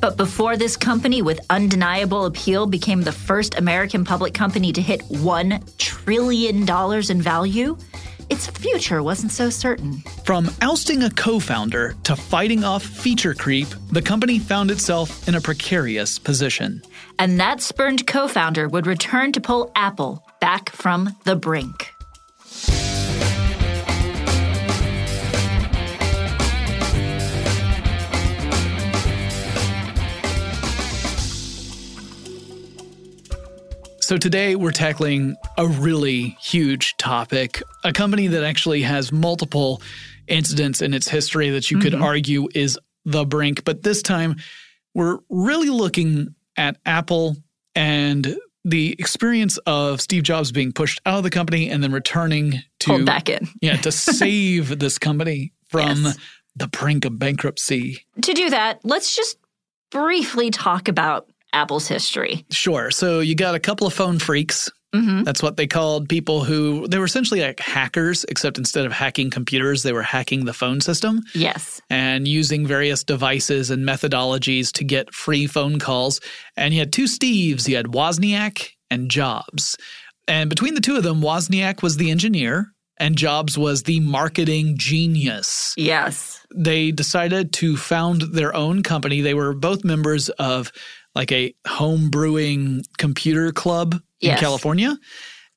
But before this company with undeniable appeal became the first American public company to hit $1 trillion in value, its future wasn't so certain. From ousting a co founder to fighting off feature creep, the company found itself in a precarious position. And that spurned co founder would return to pull Apple back from the brink. So, today we're tackling a really huge topic, a company that actually has multiple incidents in its history that you mm-hmm. could argue is the brink. But this time, we're really looking at Apple and the experience of Steve Jobs being pushed out of the company and then returning to Pulled back in. yeah, to save this company from yes. the brink of bankruptcy. To do that, let's just briefly talk about Apple's history. Sure. So you got a couple of phone freaks. Mm-hmm. That's what they called people who they were essentially like hackers, except instead of hacking computers, they were hacking the phone system. Yes. And using various devices and methodologies to get free phone calls. And you had two Steves. You had Wozniak and Jobs. And between the two of them, Wozniak was the engineer and Jobs was the marketing genius. Yes. They decided to found their own company. They were both members of like a home brewing computer club yes. in California.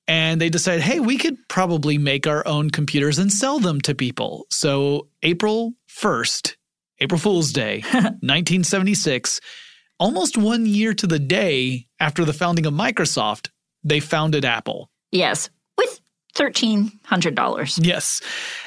And they decided, hey, we could probably make our own computers and sell them to people. So, April 1st, April Fool's Day, 1976, almost one year to the day after the founding of Microsoft, they founded Apple. Yes, $1,300. Yes.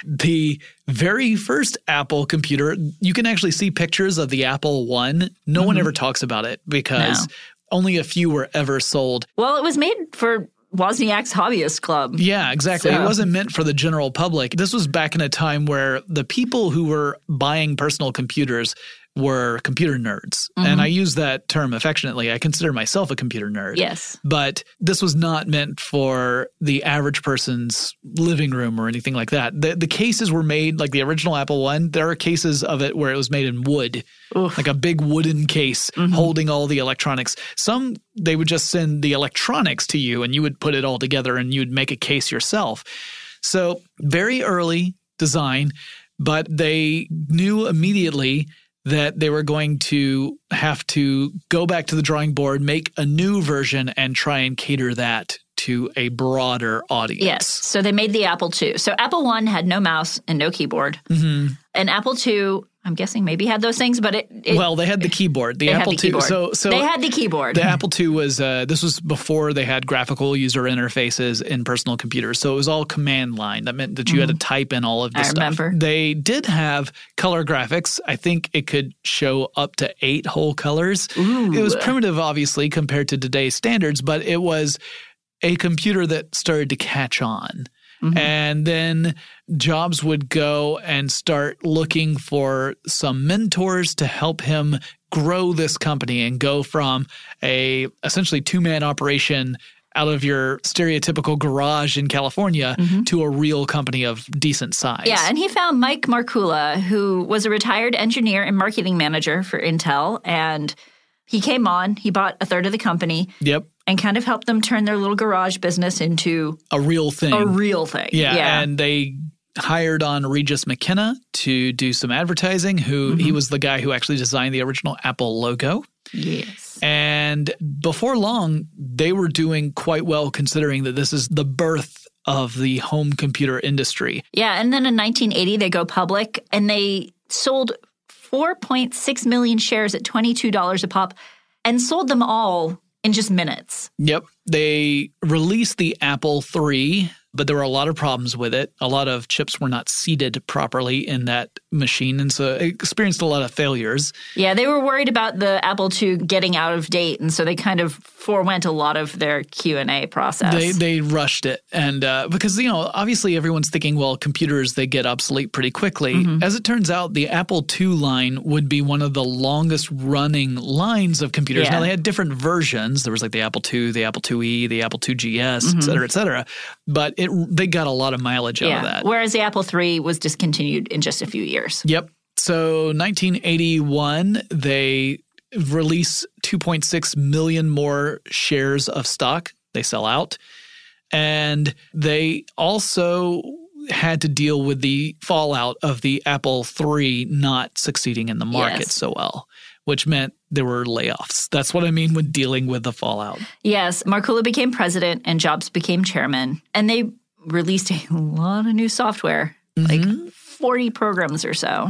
The very first Apple computer, you can actually see pictures of the Apple One. No mm-hmm. one ever talks about it because no. only a few were ever sold. Well, it was made for Wozniak's Hobbyist Club. Yeah, exactly. So. It wasn't meant for the general public. This was back in a time where the people who were buying personal computers were computer nerds. Mm-hmm. And I use that term affectionately. I consider myself a computer nerd. Yes. But this was not meant for the average person's living room or anything like that. The, the cases were made like the original Apple One. There are cases of it where it was made in wood, Oof. like a big wooden case mm-hmm. holding all the electronics. Some, they would just send the electronics to you and you would put it all together and you'd make a case yourself. So, very early design, but they knew immediately that they were going to have to go back to the drawing board, make a new version, and try and cater that to a broader audience. Yes. So they made the Apple II. So Apple One had no mouse and no keyboard. Mm-hmm. And Apple II I'm guessing maybe had those things, but it, it well, they had the keyboard. The Apple the II. So, so they had the keyboard. The Apple II was uh, this was before they had graphical user interfaces in personal computers. So it was all command line. That meant that you mm. had to mm-hmm. type in all of this I stuff. Remember. They did have color graphics. I think it could show up to eight whole colors. Ooh. It was primitive, obviously, compared to today's standards, but it was a computer that started to catch on. Mm-hmm. And then Jobs would go and start looking for some mentors to help him grow this company and go from a essentially two-man operation out of your stereotypical garage in California mm-hmm. to a real company of decent size. Yeah, and he found Mike Markula, who was a retired engineer and marketing manager for Intel. And he came on, he bought a third of the company Yep. And kind of helped them turn their little garage business into A real thing. a real thing. Yeah, and they hired on Regis McKenna to do some advertising. Who he mm-hmm. was the guy who actually designed the original Apple logo. yes. And before long, they were doing quite well considering that this is the birth of the home computer industry. Yeah, and then in 1980 they go public and they sold 4.6 million shares at $22 a pop and sold them all in just minutes. Yep. They released the Apple III, but there were a lot of problems with it. A lot of chips were not seated properly in that machine, and so it experienced a lot of failures. Yeah, they were worried about the Apple II getting out of date, and so they kind of forewent a lot of their Q and A process. They they rushed it, and uh, because you know obviously everyone's thinking, well, computers they get obsolete pretty quickly. Mm-hmm. As it turns out, the Apple II line would be one of the longest running lines of computers. Yeah. Now they had different versions. There was like the Apple II, the Apple IIe, the Apple II GS, et cetera, et cetera. But it they got a lot of mileage out of that. Whereas the Apple III was discontinued in just a few years. Yep. So 1981, they release 2.6 million more shares of stock. They sell out. And they also had to deal with the fallout of the Apple III not succeeding in the market Yes. so well, which meant there were layoffs. That's what I mean when dealing with the fallout. Yes, Markula became president and Jobs became chairman, and they released a lot of new software, mm-hmm. like 40 programs or so.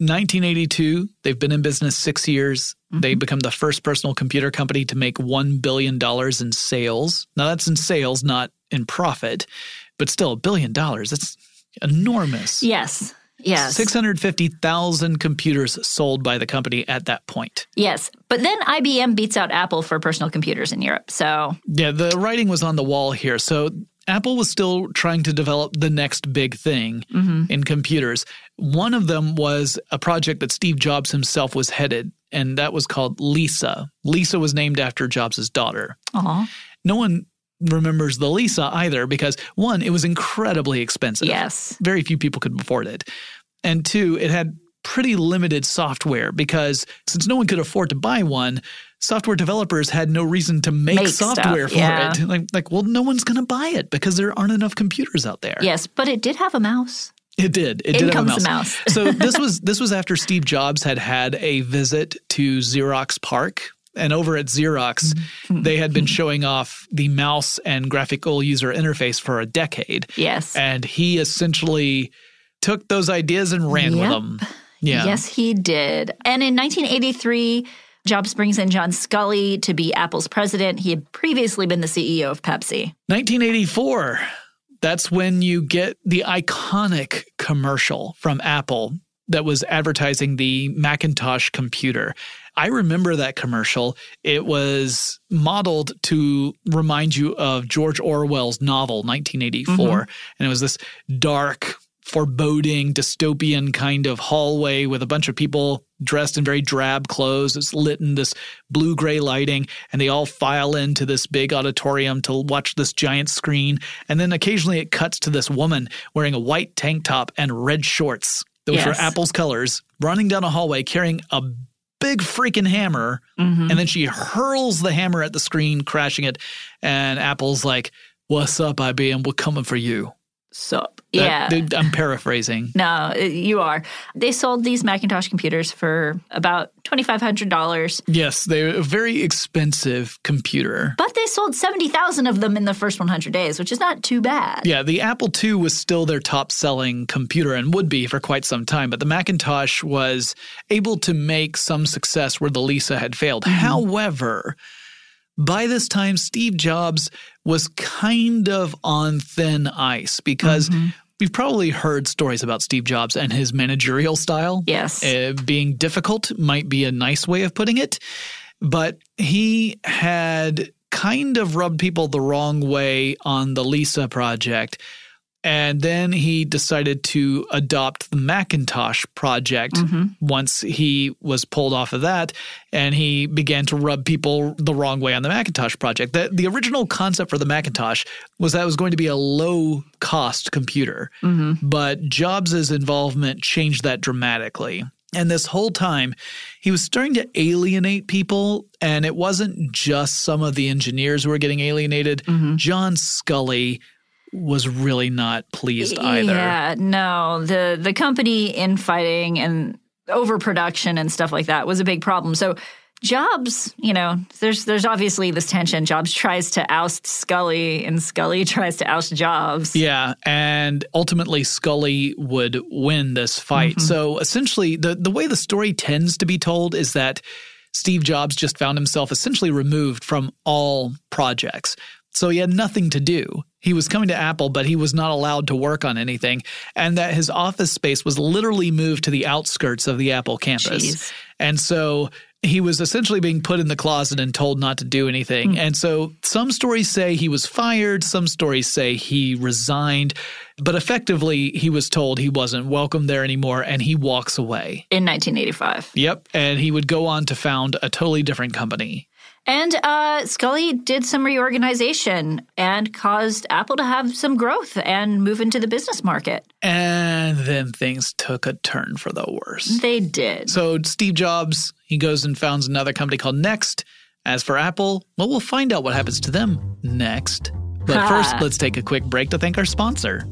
1982, they've been in business six years. They mm-hmm. become the first personal computer company to make $1 billion in sales. Now, that's in sales, not in profit, but still a billion dollars. That's enormous. Yes. Yes. 650,000 computers sold by the company at that point. Yes. But then IBM beats out Apple for personal computers in Europe. So, Yeah, the writing was on the wall here. So Apple was still trying to develop the next big thing mm-hmm. in computers. One of them was a project that Steve Jobs himself was headed, and that was called Lisa. Lisa was named after Jobs' daughter. aw. No one remembers the Lisa either because one, it was incredibly expensive. Yes. Very few people could afford it. And two, it had pretty limited software because since no one could afford to buy one, software developers had no reason to make, Make stuff, software for yeah. it. Like, like, well, no one's going to buy it because there aren't enough computers out there. Yes. But it did have a mouse. It did. It In did have a mouse. the mouse. so this was this was after Steve Jobs had had a visit to Xerox PARC. And over at Xerox, Mm-hmm. they had been showing off the mouse and graphical user interface for a decade. Yes. And he essentially took those ideas and ran with them. Yeah. Yes, he did. And in 1983, Jobs brings in John Sculley to be Apple's president. He had previously been the CEO of Pepsi. 1984. That's when you get the iconic commercial from Apple that was advertising the Macintosh computer. I remember that commercial. It was modeled to remind you of George Orwell's novel, 1984. Mm-hmm. And it was this dark, foreboding, dystopian kind of hallway with a bunch of people dressed in very drab clothes. It's lit in this blue gray lighting, and they all file into this big auditorium to watch this giant screen. And then occasionally it cuts to this woman wearing a white tank top and red shorts. Those Yes. were Apple's colors, running down a hallway carrying a big freaking hammer. Mm-hmm. And then she hurls the hammer at the screen, crashing it. And Apple's like, What's up, IBM? We're coming for you. Sup. That- Yeah. I'm paraphrasing. no, uh, you are. They sold these Macintosh computers for about $2,500, Yes, they're a very expensive computer. but they sold 70,000 of them in the first 100 days, which is not too bad. Yeah, the Apple II was still their top selling computer and would be for quite some time, but the Macintosh was able to make some success where the Lisa had failed. Mm-hmm. However, by this time, Steve Jobs was kind of on thin ice because we've probably heard stories about Steve Jobs and his managerial style. Yes. Uh, being difficult might be a nice way of putting it, but he had kind of rubbed people the wrong way on the Lisa project. And then he decided to adopt the Macintosh project mm-hmm. once he was pulled off of that. And he began to rub people the wrong way on the Macintosh project. The, the original concept for the Macintosh was that it was going to be a low cost computer. Mm-hmm. But Jobs' involvement changed that dramatically. And this whole time, he was starting to alienate people. And it wasn't just some of the engineers who were getting alienated. Mm-hmm. John Sculley was really not pleased either. Yeah, no. The the company infighting and overproduction and stuff like that was a big problem. So Jobs, you know, there's there's obviously this tension. Jobs tries to oust Sculley and Sculley tries to oust Jobs. Yeah, and ultimately Sculley would win this fight. Mm-hmm. So essentially, the the way the story tends to be told is that Steve Jobs just found himself essentially removed from all projects. So he had nothing to do. He was coming to Apple, but he was not allowed to work on anything, and that his office space was literally moved to the outskirts of the Apple campus. Jeez. And so he was essentially being put in the closet and told not to do anything. Hmm. And so some stories say he was fired, some stories say he resigned, but effectively he was told he wasn't welcome there anymore and he walks away. In 1985. Yep. And he would go on to found a totally different company. And uh, Sculley did some reorganization and caused Apple to have some growth and move into the business market. And then things took a turn for the worse. They did. So Steve Jobs, he goes and founds another company called Next. As for Apple, well, we'll find out what happens to them next. But Ha. first, let's take a quick break to thank our sponsor.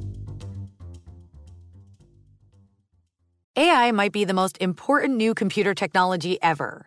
AI might be the most important new computer technology ever.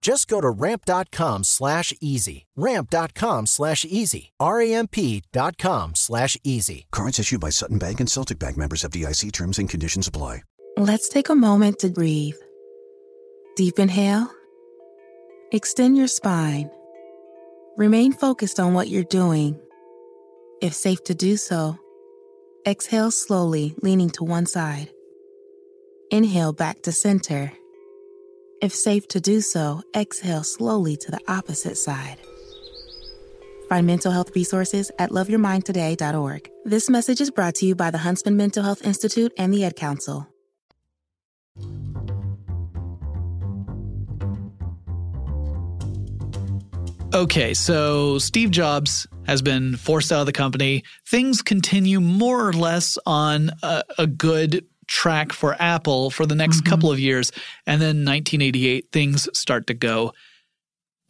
Just go to ramp.com slash easy. Ramp.com slash easy. R-A-M-P dot com slash easy. Cards issued by Sutton Bank and Celtic Bank members FDIC terms and conditions apply. Let's take a moment to breathe. Deep inhale. Extend your spine. Remain focused on what you're doing. If safe to do so, exhale slowly, leaning to one side. Inhale back to center. If safe to do so, exhale slowly to the opposite side. Find mental health resources at loveyourmindtoday.org. This message is brought to you by the Huntsman Mental Health Institute and the Ad Council. Okay, so Steve Jobs has been forced out of the company. Things continue more or less on a, a good track for Apple for the next couple of years. And then 1988, things start to go.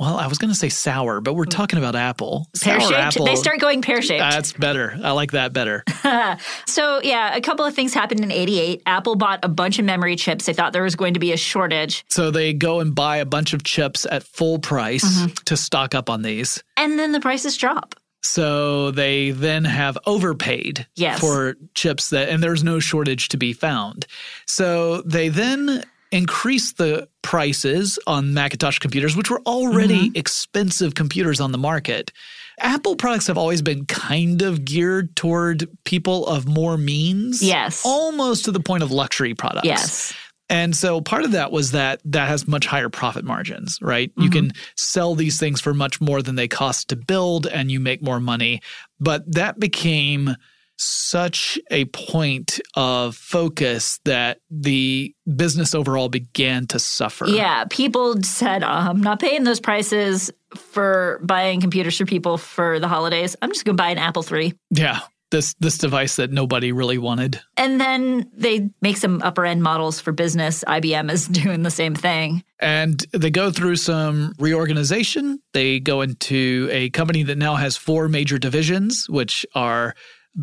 Well, I was going to say sour, but we're talking about Apple. Pear Sour shaped. apple- They start going pear shaped. That's better. I like that better. so, yeah, a couple of things happened in 88. Apple bought a bunch of memory chips. They thought there was going to be a shortage. So they go and buy a bunch of chips at full price Mm-hmm. to stock up on these. And then the prices drop. So they then have overpaid Yes. for chips that, and there's no shortage to be found. So they then increased the prices on Macintosh computers, which were already mm-hmm. expensive computers on the market. Apple products have always been kind of geared toward people of more means. Yes. Almost to the point of luxury products. Yes. And so part of that was that that has much higher profit margins, right? You can sell these things for much more than they cost to build and you make more money. But that became such a point of focus that the business overall began to suffer. Yeah, people said, "Uh, I'm not paying those prices for buying computers for people for the holidays. I'm just going to buy an Apple III. Yeah. This this device that nobody really wanted. And then they make some upper end models for business. IBM is doing the same thing. And they go through some reorganization. They go into a company that now has four major divisions, which are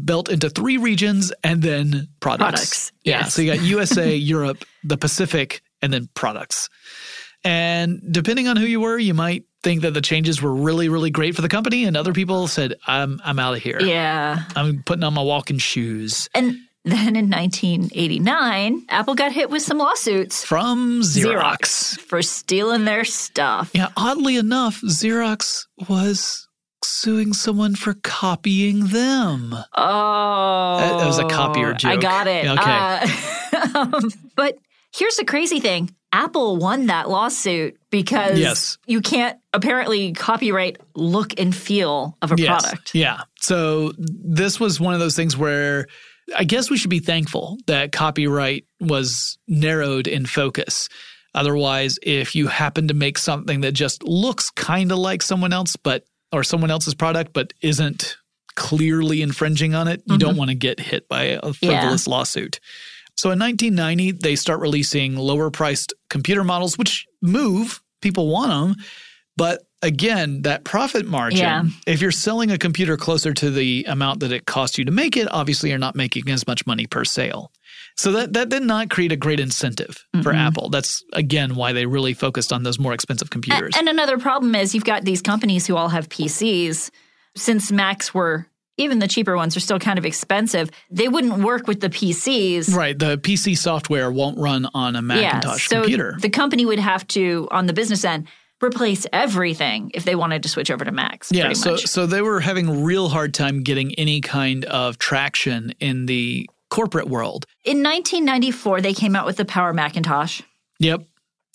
built into three regions and then products. Products, Yeah. yes. So you got USA, Europe, the Pacific, and then products. And depending on who you were, you might think that the changes were really, really great for the company. And other people said, I'm I'm out of here. Yeah. I'm putting on my walking shoes. And then in 1989, Apple got hit with some lawsuits From Xerox. for stealing their stuff. Yeah, oddly enough, Xerox was suing someone for copying them. Oh, That- that was a copier joke. I got it. Okay. Uh, um, but here's the crazy thing: Apple won that lawsuit because Yes. you can't apparently copyright look and feel of a Yes. product. Yeah. So this was one of those things where I guess we should be thankful that copyright was narrowed in focus. Otherwise, if you happen to make something that just looks kind of like someone else, but or someone else's product, but isn't clearly infringing on it, you don't mm-hmm. want to get hit by a frivolous lawsuit. So in 1990, they start releasing lower priced computer models, which move. People want them. But again, that profit margin, Yeah. if you're selling a computer closer to the amount that it costs you to make it, obviously you're not making as much money per sale. So that, that did not create a great incentive for Apple. That's again why they really focused on those more expensive computers. And another problem is you've got these companies who all have PCs. Since Macs were even the cheaper ones are still kind of expensive, they wouldn't work with the PCs. right. The PC software won't run on a Macintosh so computer. The company would have to, on the business end, replace everything if they wanted to switch over to Macs. Yeah, so so they were having real hard time getting any kind of traction in the corporate world. In 1994, they came out with the Power Macintosh, Yep,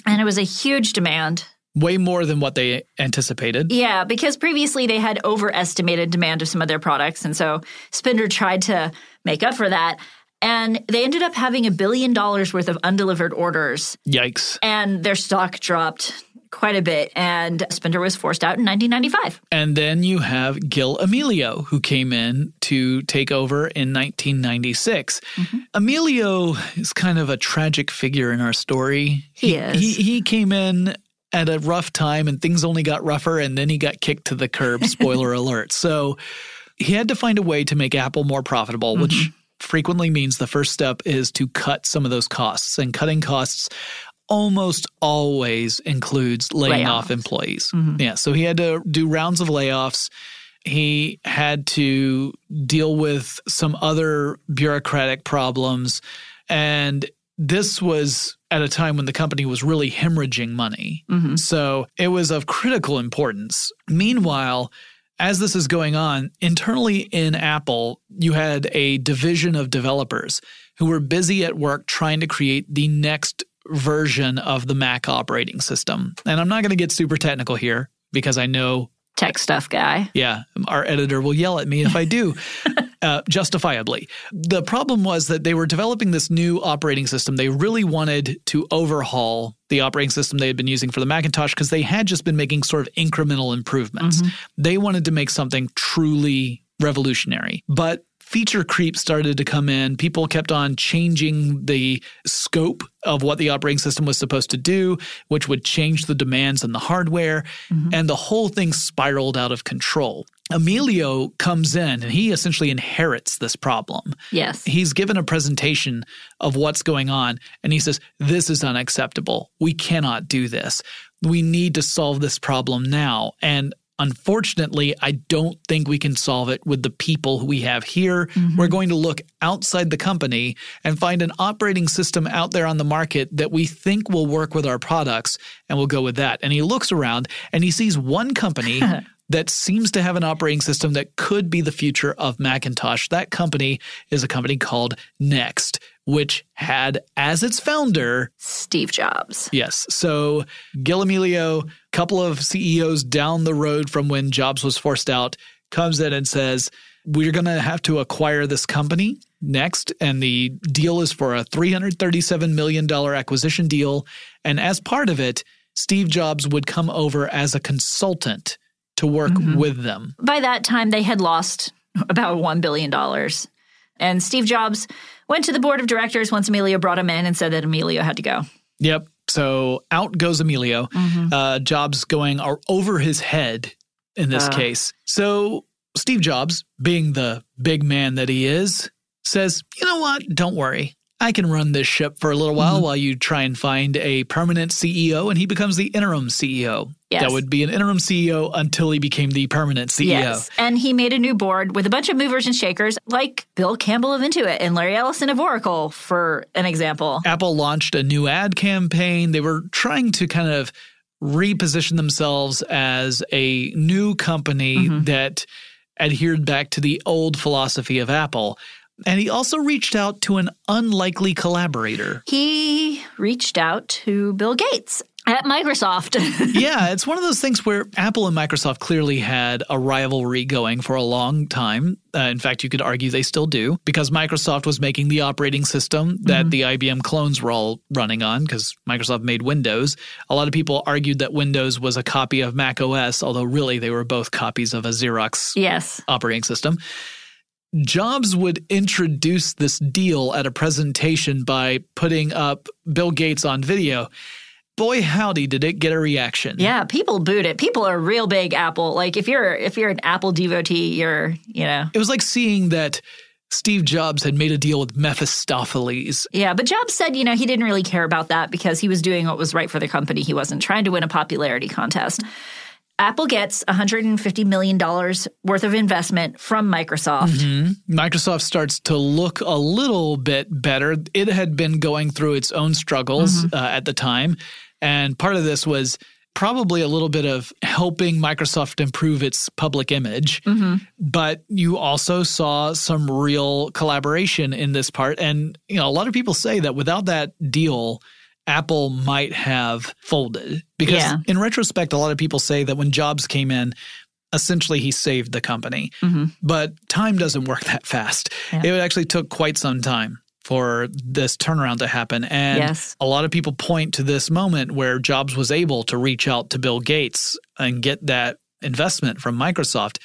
and it was a huge demand. Way more than what they anticipated. Yeah, because previously they had overestimated demand of some of their products. And so Spindler tried to make up for that. And they ended up having a billion dollars worth of undelivered orders, Yikes. and their stock dropped quite a bit. And Spindler was forced out in 1995. And then you have Gil Amelio, who came in to take over in 1996. Mm-hmm. Amelio is kind of a tragic figure in our story. He is. He, he came in at a rough time and things only got rougher, and then he got kicked to the curb. Spoiler alert. So he had to find a way to make Apple more profitable, which Mm-hmm. frequently means the first step is to cut some of those costs. And cutting costs almost always includes laying off Layoffs. employees. Mhm. Yeah. So he had to do rounds of layoffs. He had to deal with some other bureaucratic problems. And this was at a time when the company was really hemorrhaging money. Mm-hmm. So it was of critical importance. Meanwhile, as this is going on, internally in Apple, you had a division of developers who were busy at work trying to create the next version of the Mac operating system. And I'm not going to get super technical here because I know Tech stuff guy. yeah, our editor will yell at me if I do, uh, justifiably. The problem was that they were developing this new operating system. They really wanted to overhaul the operating system they had been using for the Macintosh because they had just been making sort of incremental improvements. They wanted to make something truly revolutionary. But feature creep started to come in. People kept on changing the scope of what the operating system was supposed to do, which would change the demands on the hardware. Mm-hmm. And the whole thing spiraled out of control. Amelio comes in and he essentially inherits this problem. Yes. He's given a presentation of what's going on and he says, This is unacceptable. We cannot do this. We need to solve this problem now. And Unfortunately, I don't think we can solve it with the people who we have here. Mm-hmm. We're going to look outside the company and find an operating system out there on the market that we think will work with our products, and we'll go with that. And he looks around and he sees one company that seems to have an operating system that could be the future of Macintosh. That company is a company called Next, which had as its founder Steve Jobs. Yes. So Gil Amelio, couple of CEOs down the road from when Jobs was forced out, comes in and says, We're going to have to acquire this company next. And the deal is for a $337 million acquisition deal. And as part of it, Steve Jobs would come over as a consultant to work Mhm. with them. By that time, they had lost about $1 billion. And Steve Jobs went to the board of directors once Amelio brought him in and said that Amelio had to go. Yep. So out goes Amelio. Mhm. Uh, Jobs going over his head in this Uh. case. So Steve Jobs, being the big man that he is, says, you know what? Don't worry. I can run this ship for a little while Mm-hmm. while you try and find a permanent CEO. And he becomes the interim CEO. Yes. That would be an interim CEO until he became the permanent CEO. Yes. And he made a new board with a bunch of movers and shakers, like Bill Campbell of Intuit and Larry Ellison of Oracle, for an example. Apple launched a new ad campaign. They were trying to kind of reposition themselves as a new company that adhered back to the old philosophy of Apple. And he also reached out to an unlikely collaborator. He reached out to Bill Gates at Microsoft. yeah, it's one of those things where Apple and Microsoft clearly had a rivalry going for a long time. Uh, in fact, you could argue they still do because Microsoft was making the operating system that the IBM clones were all running on because Microsoft made Windows. A lot of people argued that Windows was a copy of Mac OS, although really they were both copies of a Xerox yes. operating system. Jobs would introduce this deal at a presentation by putting up Bill Gates on video. Boy, howdy, did it get a reaction. Yeah, people booed it. People are real big Apple. Like if you're if you're an Apple devotee, you're, you know. It was like seeing that Steve Jobs had made a deal with Mephistopheles. Yeah, but Jobs said, you know, he didn't really care about that because he was doing what was right for the company. He wasn't trying to win a popularity contest. Apple gets $150 million worth of investment from Microsoft. Mhm. Microsoft starts to look a little bit better. It had been going through its own struggles uh, at the time. And part of this was probably a little bit of helping Microsoft improve its public image. But you also saw some real collaboration in this part. And, you know, a lot of people say that without that deal, Apple might have folded. Because Yeah. in retrospect, a lot of people say that when Jobs came in, essentially he saved the company. Mm-hmm. But time doesn't work that fast. Yeah. It actually took quite some time for this turnaround to happen. And Yes. a lot of people point to this moment where Jobs was able to reach out to Bill Gates and get that investment from Microsoft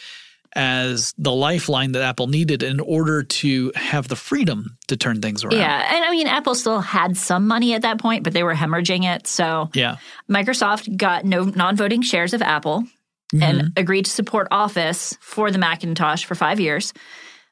as the lifeline that Apple needed in order to have the freedom to turn things around. Yeah, and I mean, Apple still had some money at that point, but they were hemorrhaging it. So Yeah. Microsoft got no non-voting shares of Apple and mm-hmm. agreed to support Office for the Macintosh for five years.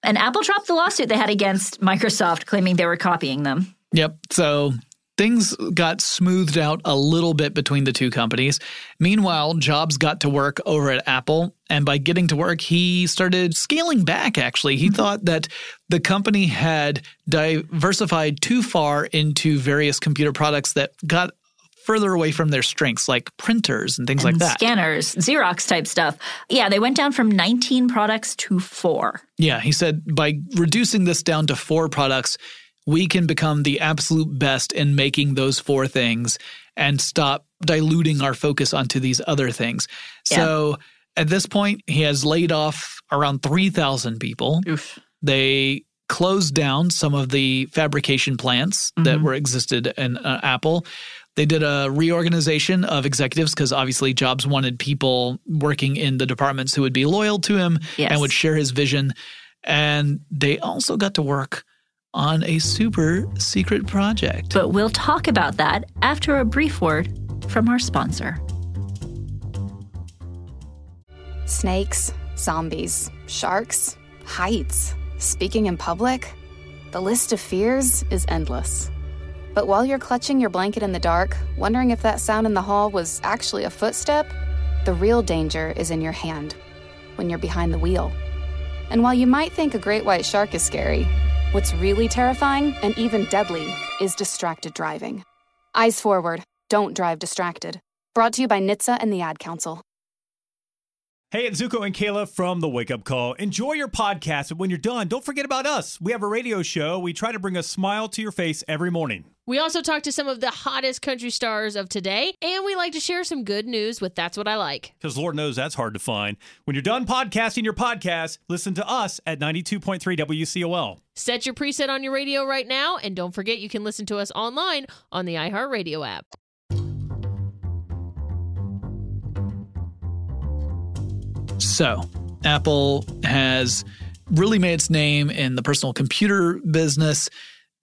And Apple dropped the lawsuit they had against Microsoft, claiming they were copying them. Yep. So things got smoothed out a little bit between the two companies. Meanwhile, Jobs got to work over at Apple. And by getting to work, he started scaling back, actually. He hmm. thought that the company had diversified too far into various computer products that got further away from their strengths, like printers and things like that. Scanners, Xerox type stuff. Yeah, they went down from 19 products to four. Yeah, he said by reducing this down to four products, we can become the absolute best in making those four things and stop diluting our focus onto these other things. So at this point, he has laid off around 3,000 people. Oof. They closed down some of the fabrication plants that were existed in uh, Apple. They did a reorganization of executives because obviously Jobs wanted people working in the departments who would be loyal to him Yes. and would share his vision. And they also got to work on a super secret project. But we'll talk about that after a brief word from our sponsor. Snakes, zombies, sharks, heights. Speaking in public, the list of fears is endless. But while you're clutching your blanket in the dark, wondering if that sound in the hall was actually a footstep, The real danger is in your hand, when you're behind the wheel. And while you might think a great white shark is scary, what's really terrifying and even deadly is distracted driving. Eyes forward, don't drive distracted. Brought to you by NHTSA and the Ad Council. Hey, it's Zuko and Kayla from The Wake Up Call. Enjoy your podcast, but when you're done, don't forget about us. We have a radio show. We try to bring a smile to your face every morning. We also talk to some of the hottest country stars of today, and we like to share some good news with That's What I Like. Because Lord knows that's hard to find. When you're done podcasting your podcast, listen to us at 92.3 WCOL. Set your preset on your radio right now, and don't forget you can listen to us online on the iHeartRadio app. So, Apple has really made its name in the personal computer business,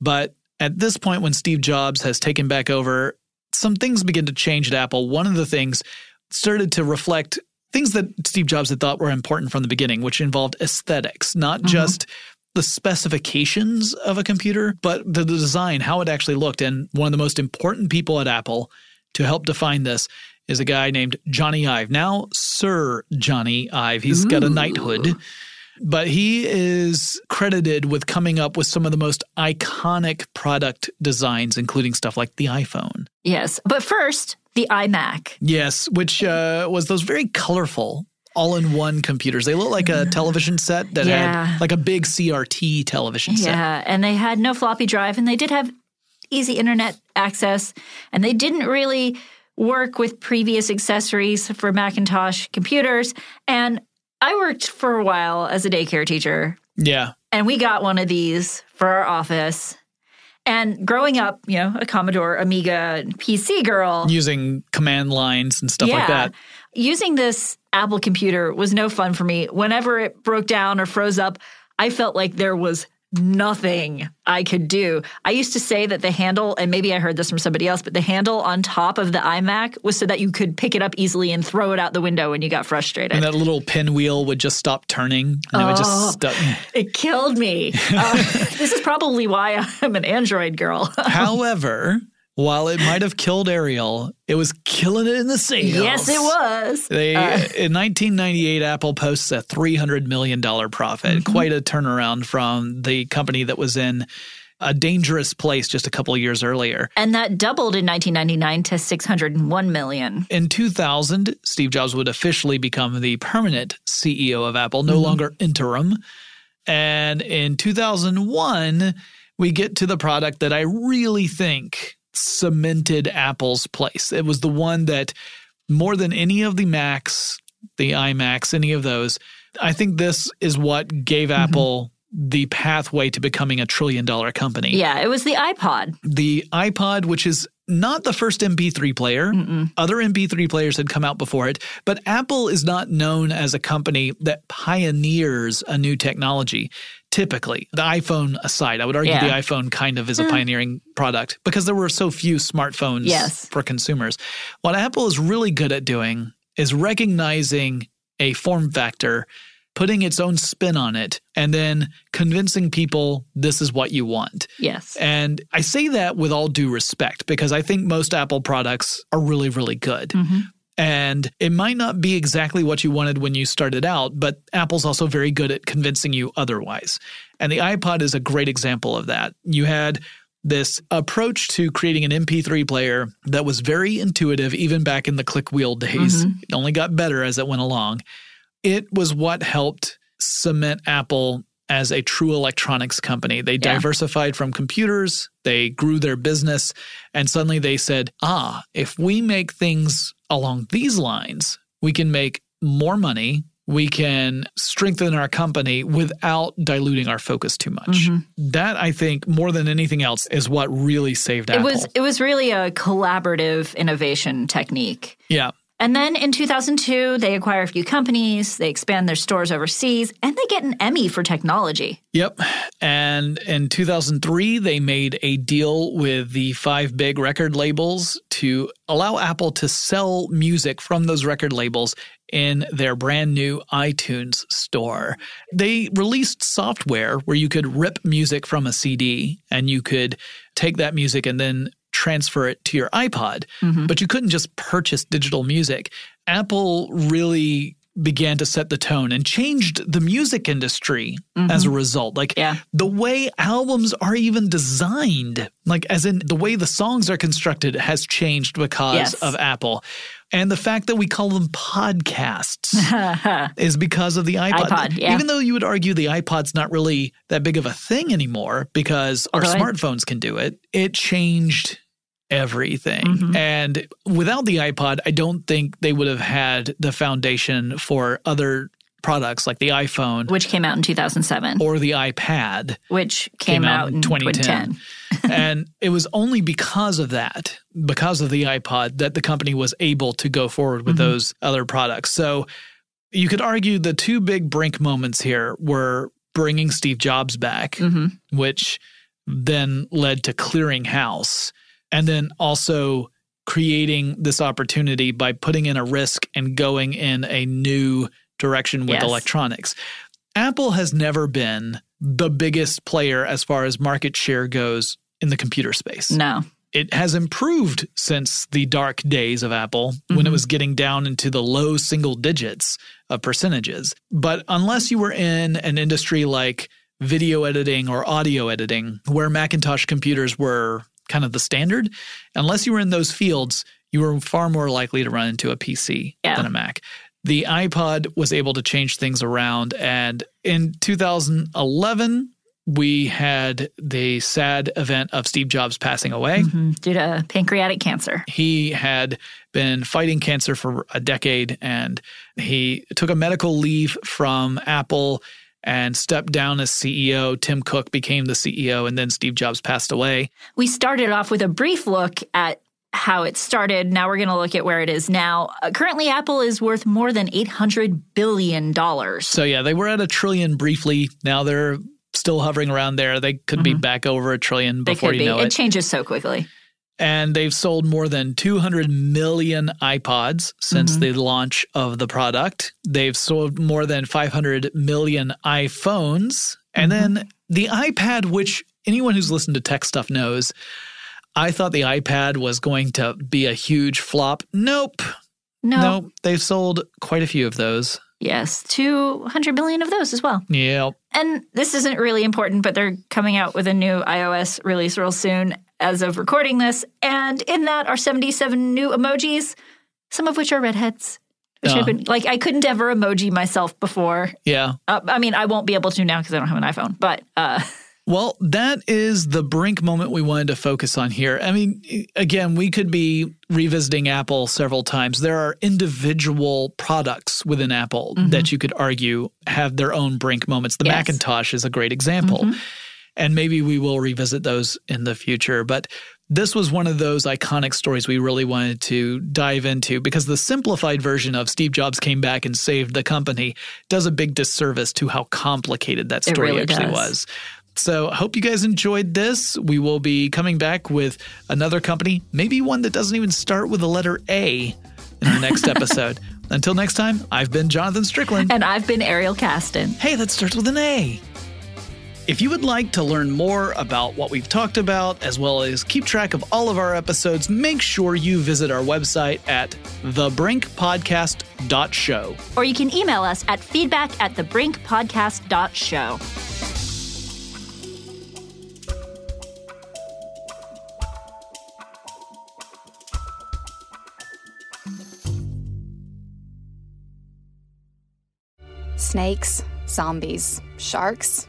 but at this point, when Steve Jobs has taken back over, some things begin to change at Apple. One of the things started to reflect things that Steve Jobs had thought were important from the beginning, which involved aesthetics, not mm-hmm. just the specifications of a computer, but the, design, how it actually looked. And one of the most important people at Apple to help define this is a guy named Jony Ive. Now, Sir Jony Ive. He's Ooh. got a knighthood. But he is credited with coming up with some of the most iconic product designs, including stuff like the iPhone. Yes. But first, the iMac. Yes, which uh, was those very colorful all in one computers. They look like a television set that yeah. had like a big CRT television set. Yeah, and they had no floppy drive and they did have easy internet access and they didn't really work with previous accessories for Macintosh computers. And I worked for a while as a daycare teacher. Yeah. And we got one of these for our office. And growing up, you know, a Commodore Amiga PC girl. Using command lines and stuff yeah, like that. Using this Apple computer was no fun for me. Whenever it broke down or froze up, I felt like there was nothing I could do. I used to say that the handle, and maybe I heard this from somebody else, but the handle on top of the iMac was so that you could pick it up easily and throw it out the window when you got frustrated. And that little pinwheel would just stop turning and oh, it would just oh. It killed me. uh, this is probably why I'm an Android girl. However, while it might have killed Ariel, it was killing it in the sales. Yes, it was. They uh, in 1998, Apple posts a 300 million dollar profit, mm-hmm. quite a turnaround from the company that was in a dangerous place just a couple of years earlier. And that doubled in 1999 to 601 million. In 2000, Steve Jobs would officially become the permanent CEO of Apple, no mm-hmm. longer interim. And in 2001, we get to the product that I really think cemented Apple's place. It was the one that more than any of the Macs, the iMacs, any of those, I think this is what gave mm-hmm. Apple the pathway to becoming a trillion dollar company. Yeah, it was the iPod. The iPod, which is not the first MP3 player. Mm-mm. Other MP3 players had come out before it, but Apple is not known as a company that pioneers a new technology. Typically, the iPhone aside, I would argue yeah. the iPhone kind of is a pioneering product because there were so few smartphones yes. for consumers. What Apple is really good at doing is recognizing a form factor putting its own spin on it, and then convincing people this is what you want. Yes. And I say that with all due respect because I think most Apple products are really, really good. Mm-hmm. And it might not be exactly what you wanted when you started out, but Apple's also very good at convincing you otherwise. And the iPod is a great example of that. You had this approach to creating an MP3 player that was very intuitive, even back in the click wheel days. Mm-hmm. It only got better as it went along it was what helped cement Apple as a true electronics company. They yeah. diversified from computers, they grew their business, and suddenly they said, ah, if we make things along these lines, we can make more money. We can strengthen our company without diluting our focus too much. Mm-hmm. That I think more than anything else is what really saved it Apple. Was it was really a collaborative innovation technique. Yeah. And then in 2002, they acquire a few companies, they expand their stores overseas, and they get an Emmy for technology. Yep. And in 2003, they made a deal with the five big record labels to allow Apple to sell music from those record labels in their brand new iTunes store. They released software where you could rip music from a CD and you could take that music and then transfer it to your iPod, mm-hmm. but you couldn't just purchase digital music. Apple really began to set the tone and changed the music industry as a result. Like the way albums are even designed, like as in the way the songs are constructed has changed because Yes. of Apple. And the fact that we call them podcasts is because of the iPod. iPod, yeah. Even though you would argue the iPod's not really that big of a thing anymore because our I- smartphones can do it, it changed everything. Mm-hmm. And without the iPod, I don't think they would have had the foundation for other products like the iPhone which came out in 2007, or the iPad. which came, out, in 2010. and it was only because of that, because of the iPod, that the company was able to go forward with Mhm. those other products. So you could argue the two big brink moments here were bringing Steve Jobs back, Mhm. which then led to clearing house, and then also creating this opportunity by putting in a risk and going in a new direction with Yes. electronics. Apple has never been the biggest player as far as market share goes in the computer space. No. It has improved since the dark days of Apple when it Mhm. was getting down into the low single digits of percentages. But unless you were in an industry like video editing or audio editing, where Macintosh computers were kind of the standard, unless you were in those fields, you were far more likely to run into a PC Yeah. than a Mac. The iPod was able to change things around. And in 2011, we had the sad event of Steve Jobs passing away. Mhm. Due to pancreatic cancer. He had been fighting cancer for a decade and he took a medical leave from Apple and stepped down as CEO. Tim Cook became the CEO, and then Steve Jobs passed away. We started off with a brief look at how it started. Now we're going to look at where it is now. Uh, currently, Apple is worth more than $800 billion. So, yeah, they were at a trillion briefly. Now they're still hovering around there. They could be back over a trillion Mm-hmm. Before you be. know It it. changes so quickly. And they've sold more than 200 million iPods since Mhm. the launch of the product. They've sold more than 500 million iPhones. And Mm-hmm. then the iPad, which anyone who's listened to tech stuff knows, I thought the iPad was going to be a huge flop. Nope. No. Nope. They've sold quite a few of those. Yes, 200 million of those as well. Yeah. And this isn't really important, but they're coming out with a new iOS release real soon as of recording this. And in that are 77 new emojis, some of which are redheads. Which Oh. I've been, like I couldn't ever emoji myself before. Yeah. Uh, I mean, I won't be able to now because I don't have an iPhone. But uh, Well, that is the brink moment we wanted to focus on here. I mean, again, we could be revisiting Apple several times. There are individual products within Apple Mhm. that you could argue have their own brink moments. The Yes. Macintosh is a great example. Mhm. And maybe we will revisit those in the future. But this was one of those iconic stories we really wanted to dive into because the simplified version of Steve Jobs came back and saved the company does a big disservice to how complicated that story really actually does. was. So I hope you guys enjoyed this. We will be coming back with another company, maybe one that doesn't even start with the letter A in our next episode. Until next time, I've been Jonathan Strickland. and I've been Ariel Casten. Hey, that starts with an A. If you would like to learn more about what we've talked about, as well as keep track of all of our episodes, make sure you visit our website at thebrinkpodcast.show. Or you can email us at feedback at thebrinkpodcast.show. Snakes, zombies, sharks,